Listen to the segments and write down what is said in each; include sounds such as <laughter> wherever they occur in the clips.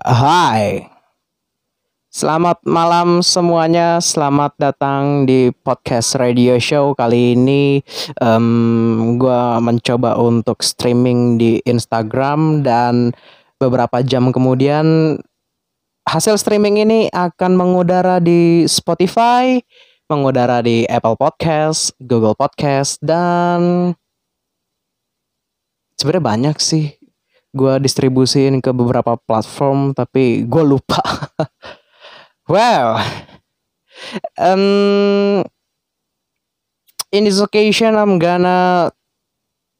Hai, selamat malam semuanya. Selamat datang di podcast radio show kali ini. Um, gue mencoba untuk streaming di Instagram dan beberapa jam kemudian hasil streaming ini akan mengudara di Spotify, mengudara di Apple Podcast, Google Podcast, dan sebenarnya banyak sih gue distribusiin ke beberapa platform tapi gue lupa. <laughs> Well um, in this occasion I'm gonna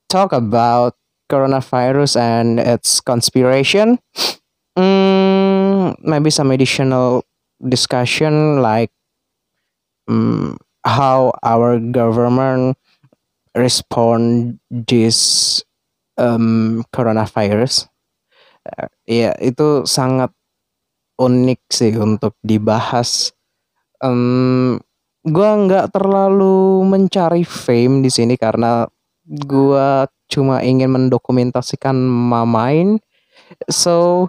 talk about coronavirus and its conspiration. Um, maybe some additional discussion like um, how our government respond this um, coronavirus. Uh, ya itu sangat unik sih untuk dibahas. Um, gua nggak terlalu mencari fame di sini karena gua cuma ingin mendokumentasikan my mind so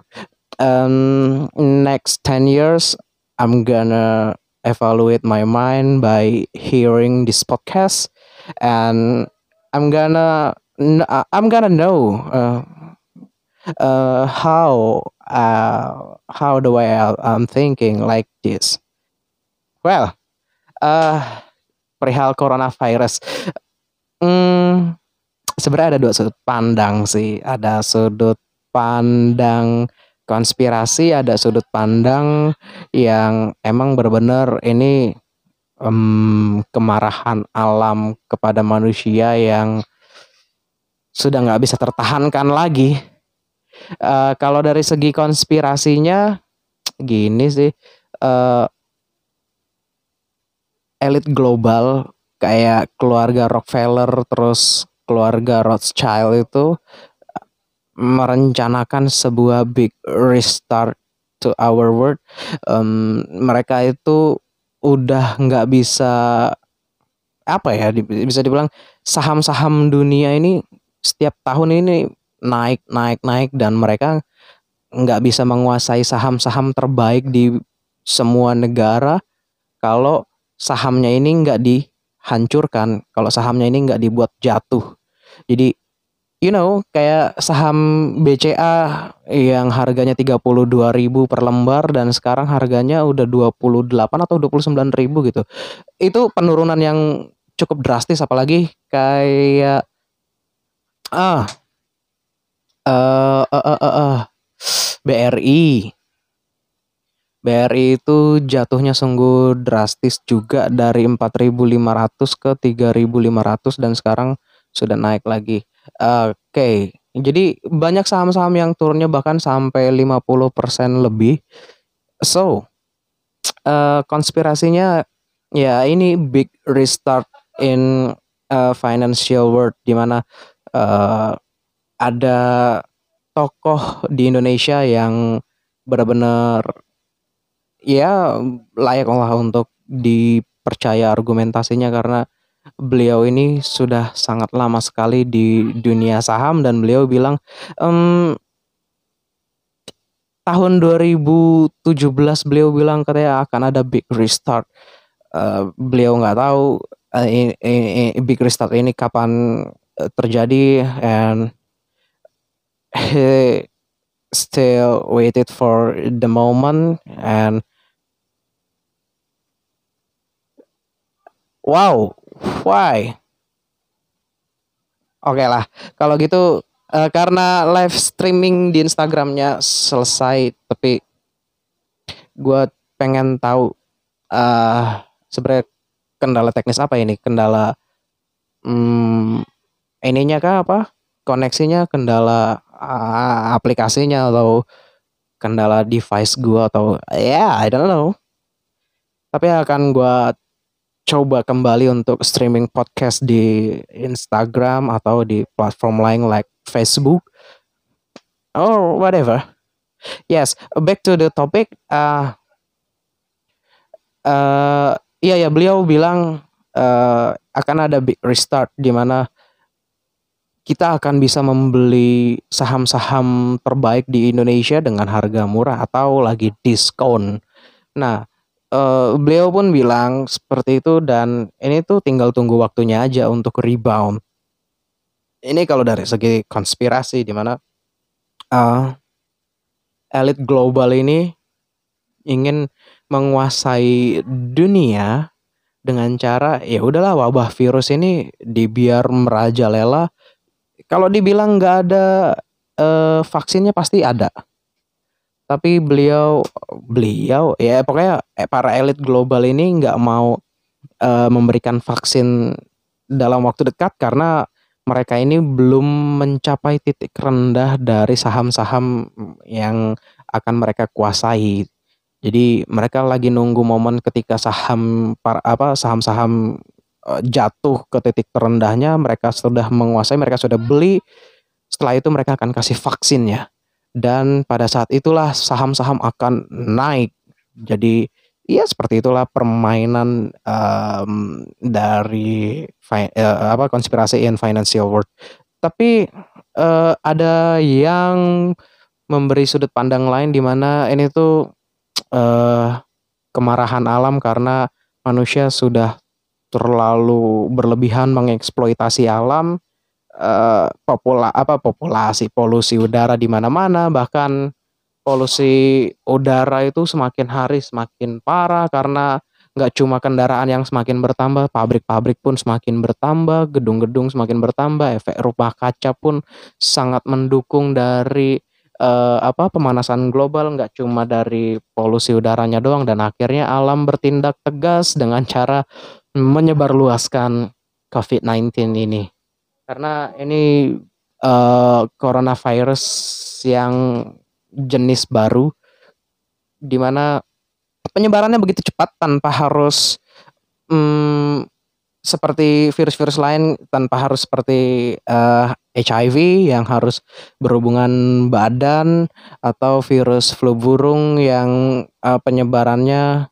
um, next 10 years I'm gonna evaluate my mind by hearing this podcast and I'm gonna I'm gonna know uh, uh, how uh, how the way I'm thinking like this. Well, uh, perihal coronavirus, hmm, sebenarnya ada dua sudut pandang sih. Ada sudut pandang konspirasi, ada sudut pandang yang emang benar-benar ini um, kemarahan alam kepada manusia yang sudah nggak bisa tertahankan lagi. Uh, kalau dari segi konspirasinya, gini sih, uh, elit global kayak keluarga Rockefeller terus keluarga Rothschild itu merencanakan sebuah big restart to our world. Um, mereka itu udah nggak bisa apa ya bisa dibilang saham-saham dunia ini setiap tahun ini naik naik naik dan mereka nggak bisa menguasai saham-saham terbaik di semua negara kalau sahamnya ini nggak dihancurkan kalau sahamnya ini nggak dibuat jatuh jadi you know kayak saham BCA yang harganya 32.000 per lembar dan sekarang harganya udah 28 atau 29.000 gitu. Itu penurunan yang cukup drastis apalagi kayak Ah. Eh, uh, uh, uh, uh. BRI. BRI itu jatuhnya sungguh drastis juga dari 4.500 ke 3.500 dan sekarang sudah naik lagi. Oke, okay. jadi banyak saham-saham yang turunnya bahkan sampai 50% lebih. So, uh, konspirasinya ya ini big restart in uh, financial world di mana uh, ada tokoh di Indonesia yang benar-benar ya layak lah untuk dipercaya argumentasinya karena beliau ini sudah sangat lama sekali di dunia saham dan beliau bilang um, tahun 2017 beliau bilang katanya akan ada big restart. Uh, beliau nggak tahu uh, ini, ini, big restart ini kapan terjadi and he still waited for the moment and wow why? Oke okay lah kalau gitu uh, karena live streaming di Instagramnya selesai tapi gue pengen tahu uh, sebenarnya kendala teknis apa ini? Kendala hmm, ininya kah apa koneksinya kendala uh, aplikasinya atau kendala device gua atau ya yeah, I don't know. Tapi akan gua coba kembali untuk streaming podcast di Instagram atau di platform lain like Facebook. Or whatever. Yes back to the topic uh, uh, iya ya beliau bilang uh, akan ada big restart di mana kita akan bisa membeli saham-saham terbaik di Indonesia dengan harga murah atau lagi diskon. Nah, uh, beliau pun bilang seperti itu dan ini tuh tinggal tunggu waktunya aja untuk rebound. Ini kalau dari segi konspirasi di mana uh, elit global ini ingin menguasai dunia dengan cara ya udahlah wabah virus ini dibiar merajalela kalau dibilang nggak ada uh, vaksinnya pasti ada. Tapi beliau beliau ya pokoknya eh, para elit global ini nggak mau uh, memberikan vaksin dalam waktu dekat karena mereka ini belum mencapai titik rendah dari saham-saham yang akan mereka kuasai. Jadi mereka lagi nunggu momen ketika saham para apa saham-saham Eh, jatuh ke titik terendahnya mereka sudah menguasai mereka sudah beli. Setelah itu mereka akan kasih vaksinnya dan pada saat itulah saham-saham akan naik. Jadi ya seperti itulah permainan um, dari uh, apa konspirasi in financial world. Tapi uh, ada yang memberi sudut pandang lain di mana ini tuh uh, kemarahan alam karena manusia sudah terlalu berlebihan mengeksploitasi alam uh, popula apa populasi polusi udara di mana-mana bahkan polusi udara itu semakin hari semakin parah karena nggak cuma kendaraan yang semakin bertambah pabrik-pabrik pun semakin bertambah gedung-gedung semakin bertambah efek rumah kaca pun sangat mendukung dari uh, apa pemanasan global nggak cuma dari polusi udaranya doang dan akhirnya alam bertindak tegas dengan cara menyebarluaskan COVID-19 ini. Karena ini uh, coronavirus yang jenis baru di mana penyebarannya begitu cepat tanpa harus um, seperti virus-virus lain tanpa harus seperti uh, eh, HIV yang harus berhubungan badan atau virus flu burung yang uh, penyebarannya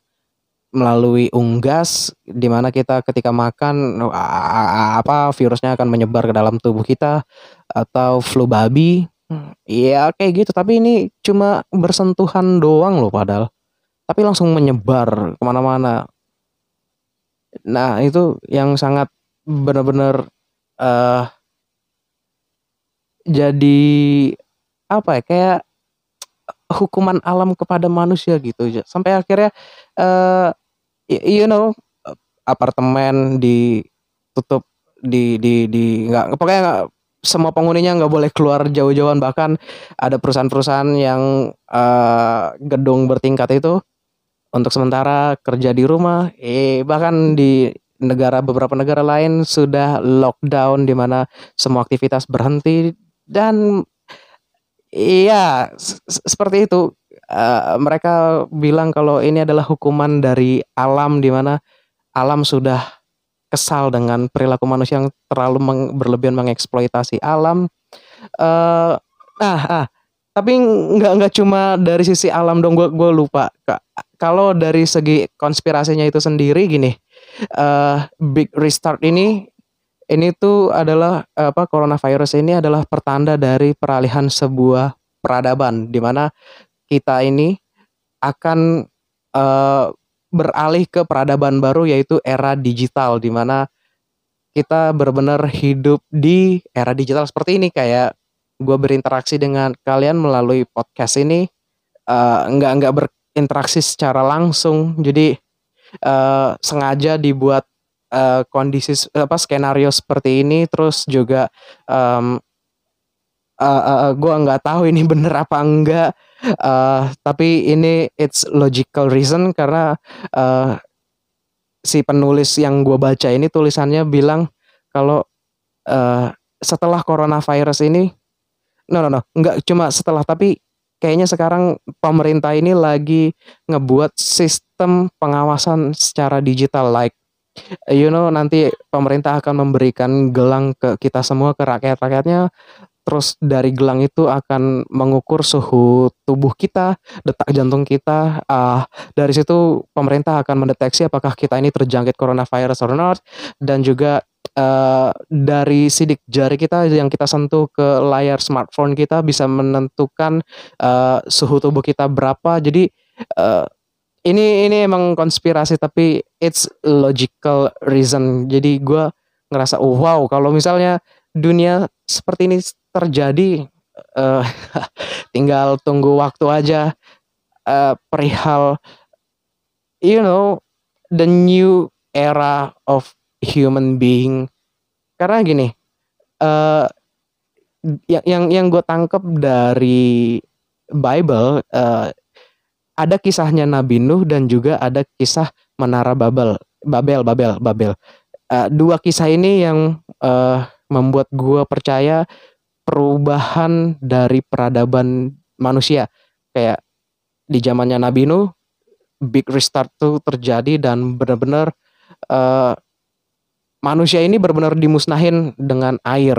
melalui unggas di mana kita ketika makan apa virusnya akan menyebar ke dalam tubuh kita atau flu babi. Ya kayak gitu. Tapi ini cuma bersentuhan doang loh padahal. Tapi langsung menyebar ke mana-mana. Nah itu yang sangat benar-benar uh, jadi apa ya kayak hukuman alam kepada manusia gitu. Sampai akhirnya uh, you know apartemen ditutup di di di nggak pokoknya gak, semua penghuninya nggak boleh keluar jauh-jauhan. Bahkan ada perusahaan-perusahaan yang uh, gedung bertingkat itu untuk sementara kerja di rumah. Eh bahkan di negara beberapa negara lain sudah lockdown di mana semua aktivitas berhenti. Dan iya seperti itu uh, mereka bilang kalau ini adalah hukuman dari alam di mana alam sudah kesal dengan perilaku manusia yang terlalu meng, berlebihan mengeksploitasi alam. Uh, ah, ah, tapi nggak nggak cuma dari sisi alam dong, gue gue lupa. Kalau dari segi konspirasinya itu sendiri gini, uh, big restart ini ini tuh adalah apa coronavirus ini adalah pertanda dari peralihan sebuah peradaban di mana kita ini akan uh, beralih ke peradaban baru yaitu era digital di mana kita benar-benar hidup di era digital seperti ini. Kayak gue berinteraksi dengan kalian melalui podcast ini uh, nggak nggak berinteraksi secara langsung. Jadi uh, sengaja dibuat uh, kondisi apa skenario seperti ini. Terus juga um, uh, uh, gue nggak tahu ini <laughs> bener apa enggak. Uh, tapi ini it's logical reason karena uh, si penulis yang gue baca ini tulisannya bilang kalau uh, setelah coronavirus ini, no no no, nggak cuma setelah tapi kayaknya sekarang pemerintah ini lagi ngebuat sistem pengawasan secara digital like you know nanti pemerintah akan memberikan gelang ke kita semua ke rakyat-rakyatnya terus dari gelang itu akan mengukur suhu tubuh kita, detak jantung kita. Uh, dari situ pemerintah akan mendeteksi apakah kita ini terjangkit coronavirus or not dan juga uh, dari sidik jari kita yang kita sentuh ke layar smartphone kita bisa menentukan uh, suhu tubuh kita berapa. Jadi uh, ini ini emang konspirasi tapi it's logical reason. Jadi gue ngerasa oh, wow kalau misalnya dunia seperti ini terjadi uh, <laughs> tinggal tunggu waktu aja uh, perihal you know the new era of human being. Karena gini uh, yang yang yang gue tangkep dari Bible uh, ada kisahnya Nabi Nuh dan juga ada kisah Menara Babel Babel Babel Babel. Uh, dua kisah ini yang uh, membuat gue percaya perubahan dari peradaban manusia kayak di zamannya Nabi Nuh big restart tuh terjadi dan benar-benar uh, manusia ini benar-benar dimusnahin dengan air.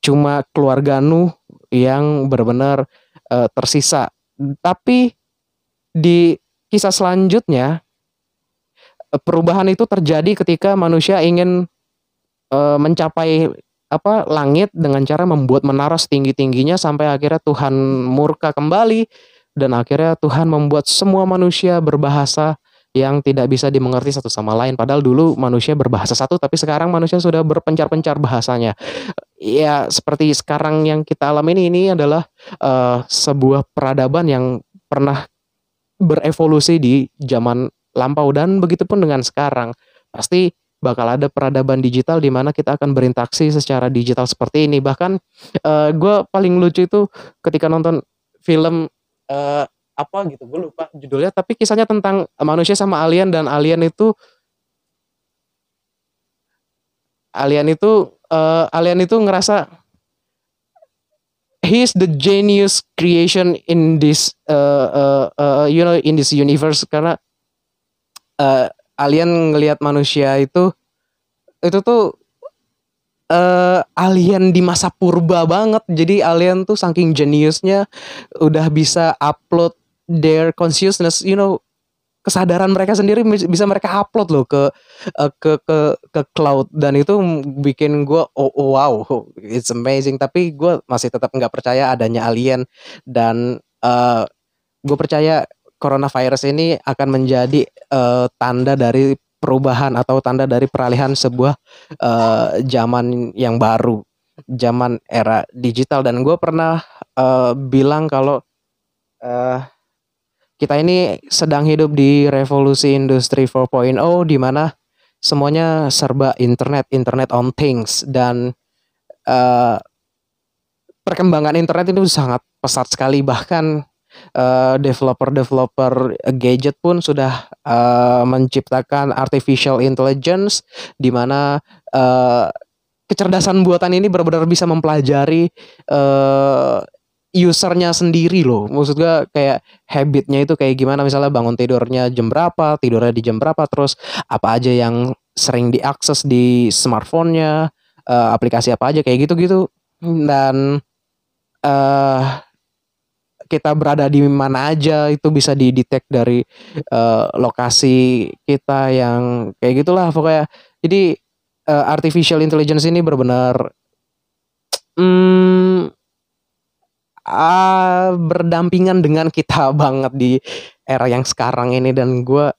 Cuma keluarga Nuh yang benar-benar uh, tersisa. Tapi di kisah selanjutnya perubahan itu terjadi ketika manusia ingin uh, mencapai apa langit dengan cara membuat menara setinggi-tingginya sampai akhirnya Tuhan murka kembali dan akhirnya Tuhan membuat semua manusia berbahasa yang tidak bisa dimengerti satu sama lain. Padahal dulu manusia berbahasa satu, tapi sekarang manusia sudah berpencar-pencar bahasanya. Ya seperti sekarang yang kita alami ini, ini adalah uh, sebuah peradaban yang pernah berevolusi di zaman lampau dan begitupun dengan sekarang. Pasti bakal ada peradaban digital di mana kita akan berinteraksi secara digital seperti ini. Bahkan uh, gue paling lucu itu ketika nonton film uh, apa gitu gue lupa judulnya tapi kisahnya tentang manusia sama alien dan alien itu alien itu uh, alien itu ngerasa he's the genius creation in this uh, uh, uh, you know in this universe karena uh, alien ngelihat manusia itu itu tuh uh, alien di masa purba banget. Jadi alien tuh saking jeniusnya udah bisa upload their consciousness you know kesadaran mereka sendiri bisa mereka upload loh ke uh, ke ke ke cloud. Dan itu bikin gue oh, oh wow it's amazing. Tapi gue masih tetap nggak percaya adanya alien. Dan uh, gue percaya coronavirus ini akan menjadi uh, tanda dari perubahan atau tanda dari peralihan sebuah uh, zaman yang baru zaman era digital. Dan gue pernah uh, bilang kalau uh, kita ini sedang hidup di revolusi industri 4.0 di mana semuanya serba internet, internet on things. Dan uh, perkembangan internet itu sangat pesat sekali. Bahkan developer-developer uh, gadget pun sudah uh, menciptakan artificial intelligence di mana uh, kecerdasan buatan ini benar-benar bisa mempelajari uh, usernya sendiri loh. Maksud gue kayak habitnya itu kayak gimana misalnya bangun tidurnya jam berapa, tidurnya di jam berapa, terus apa aja yang sering diakses di smartphone-nya, uh, aplikasi apa aja kayak gitu-gitu. Dan uh, kita berada di mana aja itu bisa didetek dari uh, lokasi kita yang kayak gitulah pokoknya. Jadi uh, artificial intelligence ini benar-benar hmm, uh, berdampingan dengan kita <laughs> banget di era yang sekarang ini dan gue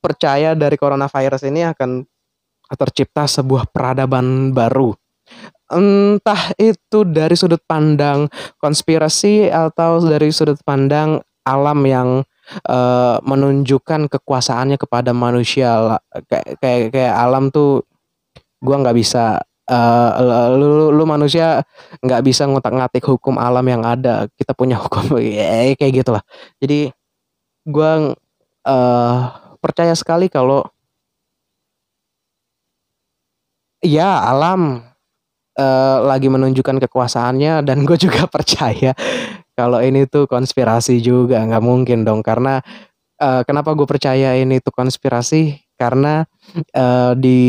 percaya dari coronavirus ini akan tercipta sebuah peradaban baru. Entah itu dari sudut pandang konspirasi atau dari sudut pandang alam yang uh, menunjukkan kekuasaannya kepada manusia. Kayak kayak kayak alam tuh gue nggak bisa uh, lu, lu manusia nggak bisa ngotak ngatik hukum alam yang ada. Kita punya hukum <laughs> ya, kayak gitulah. Jadi gue uh, percaya sekali kalau ya alam uh, lagi menunjukkan kekuasaannya dan <laughs> gue juga percaya kalau ini tuh konspirasi juga nggak mungkin dong. Karena uh, kenapa gue percaya ini tuh konspirasi? Karena uh, di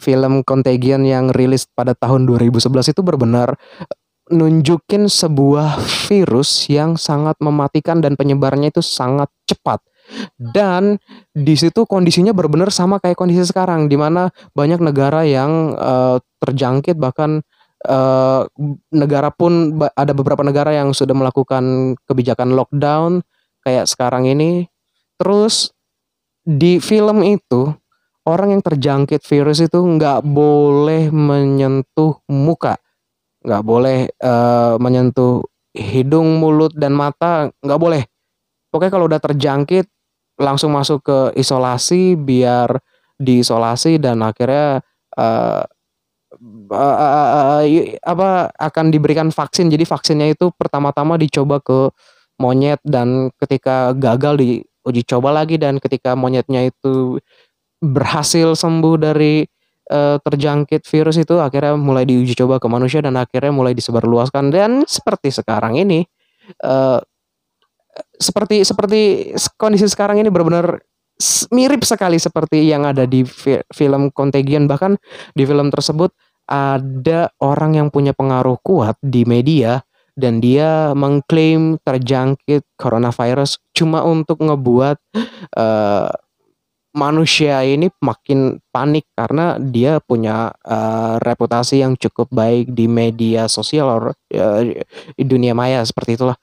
film Contagion yang rilis pada tahun 2011 itu benar-benar nunjukin sebuah virus yang sangat mematikan dan penyebarannya itu sangat cepat dan di situ kondisinya benar-benar sama kayak kondisi sekarang di mana banyak negara yang uh, terjangkit bahkan uh, negara pun ada beberapa negara yang sudah melakukan kebijakan lockdown kayak sekarang ini. Terus di film itu orang yang terjangkit virus itu nggak boleh menyentuh muka. Nggak boleh uh, menyentuh hidung mulut dan mata nggak boleh. Pokoknya kalau udah terjangkit langsung masuk ke isolasi biar diisolasi dan akhirnya uh, uh, uh, uh, apa akan diberikan vaksin. Jadi vaksinnya itu pertama-tama dicoba ke monyet dan ketika gagal diuji coba lagi dan ketika monyetnya itu berhasil sembuh dari uh, terjangkit virus itu akhirnya mulai diuji coba ke manusia dan akhirnya mulai disebarluaskan. Dan seperti sekarang ini uh, seperti seperti kondisi sekarang ini benar-benar mirip sekali seperti yang ada di fi film Contagion. Bahkan di film tersebut ada orang yang punya pengaruh kuat di media dan dia mengklaim terjangkit coronavirus cuma untuk ngebuat uh, manusia ini makin panik karena dia punya uh, reputasi yang cukup baik di media sosial or uh, dunia maya seperti itulah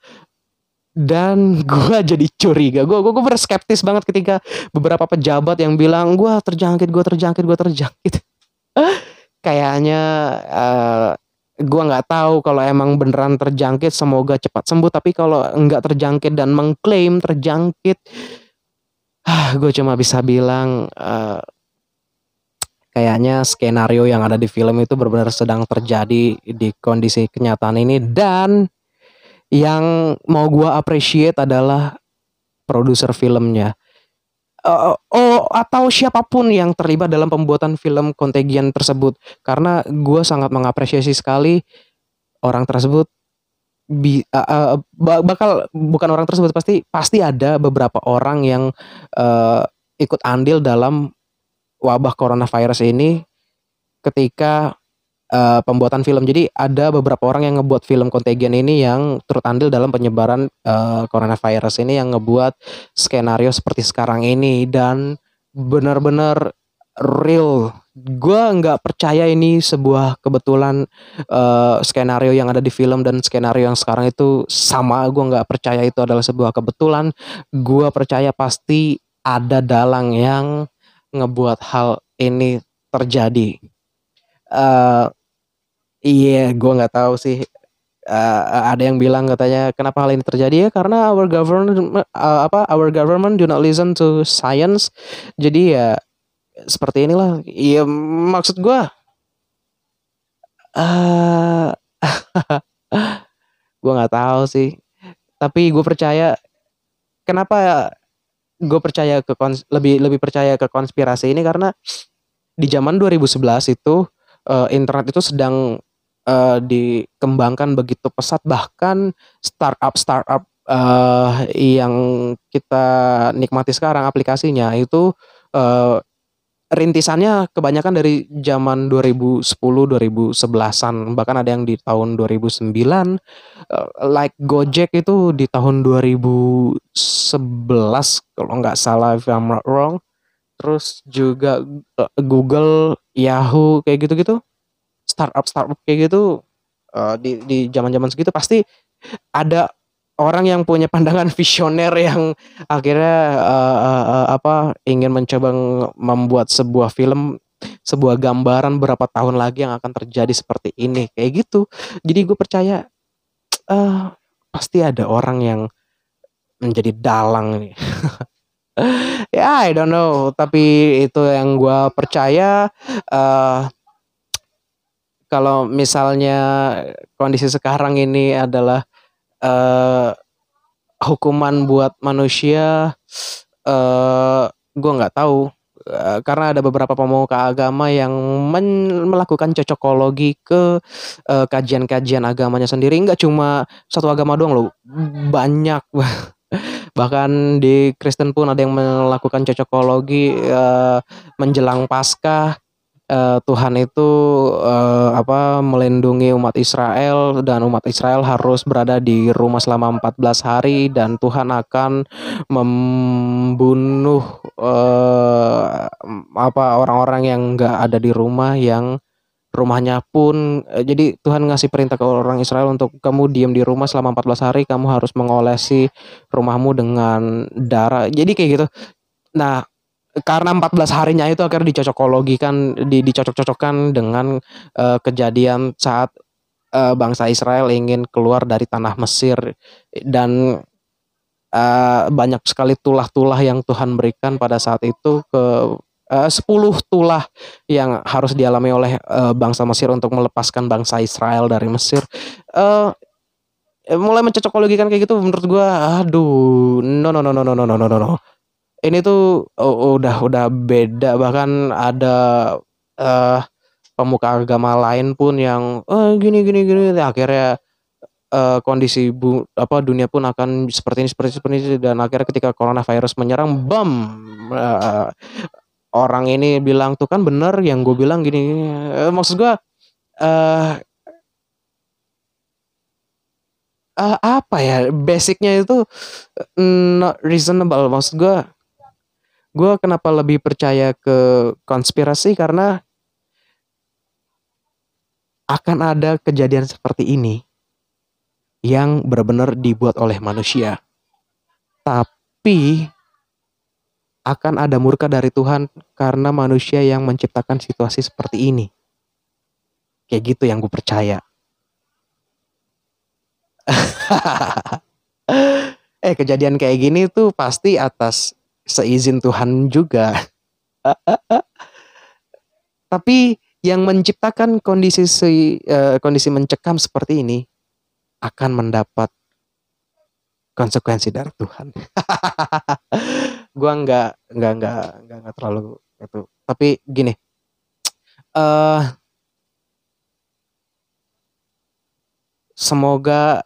dan <laughs> gue jadi curiga. Gue gue berskeptis banget ketika beberapa pejabat yang bilang gue terjangkit gue terjangkit gue terjangkit. Kayaknya uh, eh, gue nggak tahu kalau emang beneran terjangkit semoga cepat sembuh. Tapi kalau nggak terjangkit dan mengklaim terjangkit ah gue cuma bisa bilang uh, kayaknya skenario yang ada di film itu benar-benar sedang terjadi di kondisi kenyataan ini. Dan yang mau gue appreciate adalah produser filmnya. Uh, oh atau siapa pun yang terlibat dalam pembuatan film Contagion tersebut karena gue sangat mengapresiasi sekali orang tersebut bi uh, uh, bakal bukan orang tersebut pasti pasti ada beberapa orang yang uh, ikut andil dalam wabah coronavirus ini ketika uh, pembuatan film. Jadi ada beberapa orang yang ngebuat film Contagion ini yang turut andil dalam penyebaran uh, coronavirus ini yang ngebuat skenario seperti sekarang ini dan benar-benar real. Gue nggak percaya ini sebuah kebetulan uh, skenario yang ada di film dan skenario yang sekarang itu sama. Gue nggak percaya itu adalah sebuah kebetulan. Gue percaya pasti ada dalang yang ngebuat hal ini terjadi. Uh, Iya, gue nggak tahu sih. Uh, ada yang bilang katanya kenapa hal ini terjadi ya karena our government uh, apa our government do not listen to science. Jadi ya seperti inilah. Iya maksud gue. Uh, <laughs> gue nggak tahu sih. Tapi gue percaya kenapa gue percaya ke lebih lebih percaya ke konspirasi ini karena di zaman 2011 itu uh, internet itu sedang uh, dikembangkan begitu pesat. Bahkan startup startup uh, yang kita nikmati sekarang aplikasinya itu uh, rintisannya kebanyakan dari zaman 2010 2011-an bahkan ada yang di tahun 2009 uh, like Gojek itu di tahun 2011 kalau nggak salah if I'm not wrong. Terus juga Google Yahoo kayak gitu-gitu startup startup kayak gitu uh, di di zaman-zaman segitu pasti ada orang yang punya pandangan <laughs> visioner yang akhirnya uh, uh, uh, apa ingin mencoba membuat sebuah film sebuah gambaran berapa tahun lagi yang akan terjadi seperti ini kayak gitu. Jadi gue percaya uh, <tsk> pasti ada orang yang menjadi dalang nih. <laughs> Ya I don't know tapi itu yang gue percaya uh, kalau misalnya kondisi sekarang ini adalah uh, hukuman buat manusia, uh, gue nggak tahu uh, karena ada beberapa pemuka agama yang melakukan cocokologi ke kajian-kajian uh, agamanya sendiri. Nggak cuma satu agama doang loh, banyak. <laughs> Bahkan di Kristen pun ada yang melakukan cocokologi uh, menjelang Paskah uh, Tuhan itu uh, apa melindungi umat Israel dan umat Israel harus berada di rumah selama 14 hari dan Tuhan akan membunuh uh, apa orang-orang yang enggak ada di rumah yang rumahnya pun. Jadi Tuhan ngasih perintah ke orang Israel untuk kamu diam di rumah selama 14 hari kamu harus mengolesi rumahmu dengan darah. Jadi kayak gitu. Nah karena 14 harinya itu akhirnya dicocokologikan di, dicocok-cocokkan dengan uh, kejadian saat uh, bangsa Israel ingin keluar dari tanah Mesir dan uh, banyak sekali tulah-tulah yang Tuhan berikan pada saat itu ke uh, 10 tulah yang harus dialami oleh uh, bangsa Mesir untuk melepaskan bangsa Israel dari Mesir. Uh, mulai mencocokologikan kayak gitu menurut gua aduh no no no no no no no no no ini tuh oh, udah udah beda. Bahkan ada uh, pemuka agama lain pun yang oh, gini gini gini. Akhirnya uh, kondisi bu, apa dunia pun akan seperti ini seperti seperti ini. Dan akhirnya ketika coronavirus menyerang bam! Uh, orang ini bilang tuh kan bener yang gue bilang gini uh, maksud gue uh, uh, apa ya basicnya itu not reasonable. Maksud gue gue kenapa lebih percaya ke konspirasi karena akan ada kejadian seperti ini yang benar-benar dibuat oleh manusia. Tapi akan ada murka dari Tuhan karena manusia yang menciptakan situasi seperti ini. Kayak gitu yang gue percaya. <laughs> eh kejadian kayak gini tuh pasti atas seizin Tuhan juga. <laughs> Tapi yang menciptakan kondisi uh, kondisi mencekam seperti ini akan mendapat konsekuensi dari Tuhan. <laughs> gua nggak nggak nggak nggak nggak terlalu itu. Tapi gini, uh, <tsk> semoga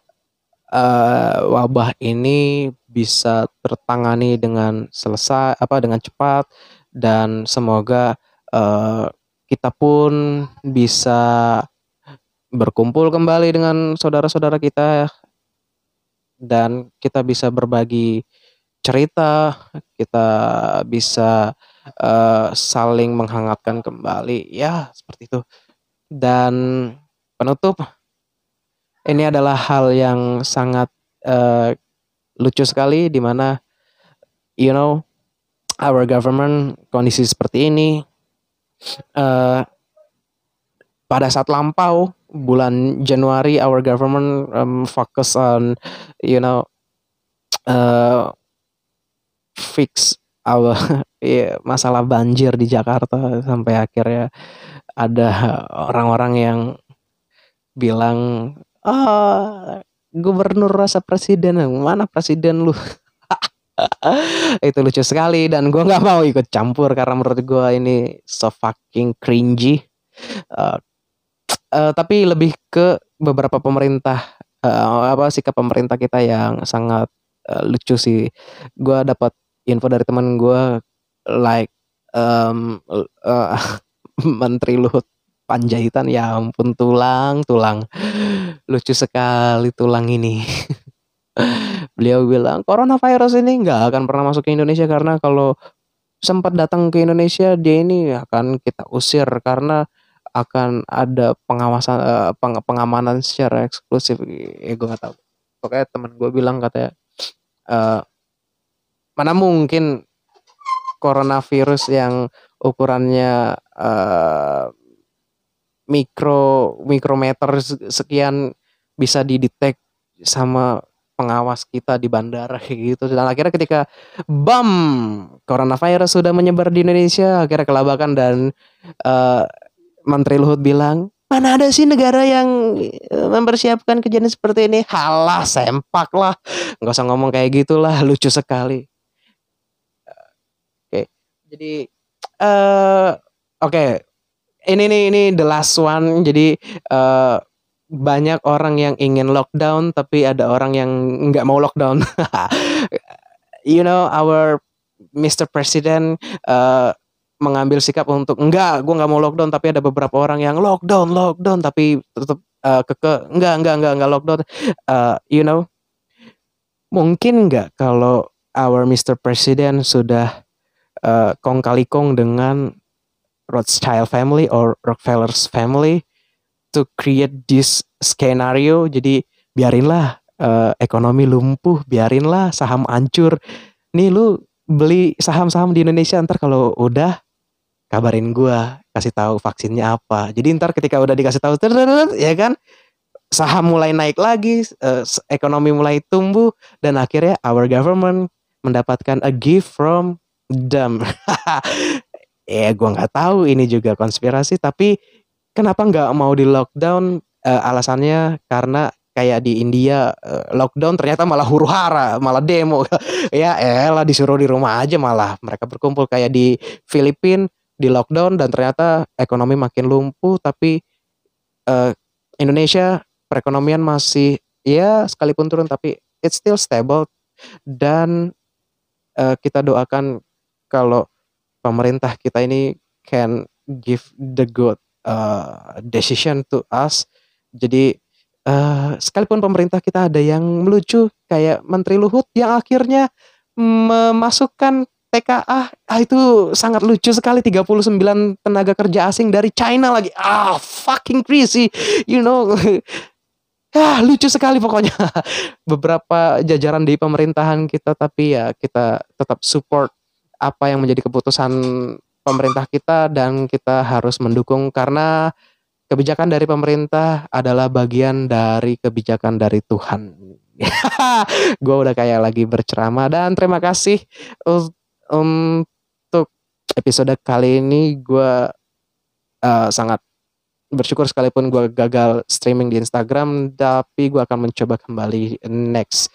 uh, wabah ini bisa tertangani dengan selesai apa dengan cepat dan semoga uh, kita pun bisa berkumpul kembali dengan saudara-saudara kita dan kita bisa berbagi cerita, kita bisa uh, saling menghangatkan kembali ya seperti itu. Dan penutup ini adalah hal yang sangat uh, lucu sekali di mana you know our government kondisi seperti ini uh, pada saat lampau bulan Januari our government um, focus on you know uh, fix our <laughs> yeah, masalah banjir di Jakarta sampai akhirnya ada orang-orang yang bilang ah gubernur rasa presiden mana presiden lu? <laughs> Itu lucu sekali dan gue nggak mau ikut campur karena menurut gue ini so fucking cringy. Uh, uh, tapi lebih ke beberapa pemerintah uh, apa sikap pemerintah kita yang sangat uh, lucu sih. Gue dapat info dari teman gue like um, uh, <laughs> menteri Luhut Panjaitan ya ampun tulang tulang. Lucu sekali tulang ini. Beliau bilang coronavirus ini nggak akan pernah masuk ke Indonesia karena kalau sempat datang ke Indonesia dia ini akan kita usir karena akan ada pengawasan uh, peng pengamanan secara eksklusif. Ya gue nggak tahu. Pokoknya teman gue bilang katanya uh, mana mungkin coronavirus yang ukurannya uh, mikro mikrometer sekian bisa didetek sama pengawas kita di bandara <laughs> gitu. Dan akhirnya ketika bam coronavirus sudah menyebar di Indonesia akhirnya kelabakan dan uh, Menteri Luhut bilang mana ada sih negara yang eh, mempersiapkan kejadian seperti ini? Halah sempak lah. Nggak usah ngomong kayak gitulah <laughs> lucu sekali. Oke. Okay. jadi uh, oke. okay ini nih ini the last one jadi uh, banyak orang yang ingin lockdown tapi ada orang yang nggak mau lockdown <laughs> you know our Mr. President uh, mengambil sikap untuk enggak, gue nggak mau lockdown, tapi ada beberapa orang yang lockdown, lockdown, tapi tetap uh, keke enggak, enggak, enggak, enggak lockdown. Uh, you know, mungkin enggak kalau our Mr. President sudah uh, kong kali kong dengan Rothschild family or Rockefeller's family to create this scenario. Jadi biarinlah uh, ekonomi lumpuh, biarinlah saham hancur. Nih lu beli saham-saham di Indonesia ntar kalau udah kabarin gua kasih tahu vaksinnya apa. Jadi ntar ketika udah dikasih tahu ya kan saham mulai naik lagi, uh, ekonomi mulai tumbuh dan akhirnya our government mendapatkan a gift from them. <laughs> ya gue nggak tahu ini juga konspirasi tapi kenapa nggak mau di lockdown? Uh, alasannya karena kayak di India uh, lockdown ternyata malah huru hara malah demo. <laughs> Ya elah disuruh di rumah aja malah. Mereka berkumpul kayak di Filipina di lockdown dan ternyata ekonomi makin lumpuh tapi uh, Indonesia perekonomian masih ya sekalipun turun tapi it's still stable. Dan uh, kita doakan kalau pemerintah kita ini can give the good uh, decision to us. Jadi uh, sekalipun pemerintah kita ada yang melucu kayak Menteri Luhut yang akhirnya memasukkan TKA ah itu sangat lucu sekali. 39 tenaga kerja asing dari China lagi. Ah fucking crazy you know. <laughs> Ah lucu sekali pokoknya. <laughs> Beberapa jajaran di pemerintahan kita tapi ya kita tetap support apa yang menjadi keputusan pemerintah kita dan kita harus mendukung karena kebijakan dari pemerintah adalah bagian dari kebijakan dari Tuhan. <laughs> gue udah kayak lagi berceramah dan terima kasih untuk episode kali ini gue uh, sangat bersyukur sekalipun gue gagal streaming di Instagram tapi gue akan mencoba kembali next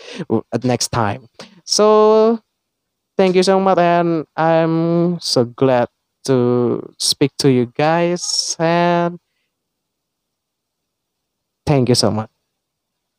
next time so thank you so much and I'm so glad to speak to you guys and thank you so much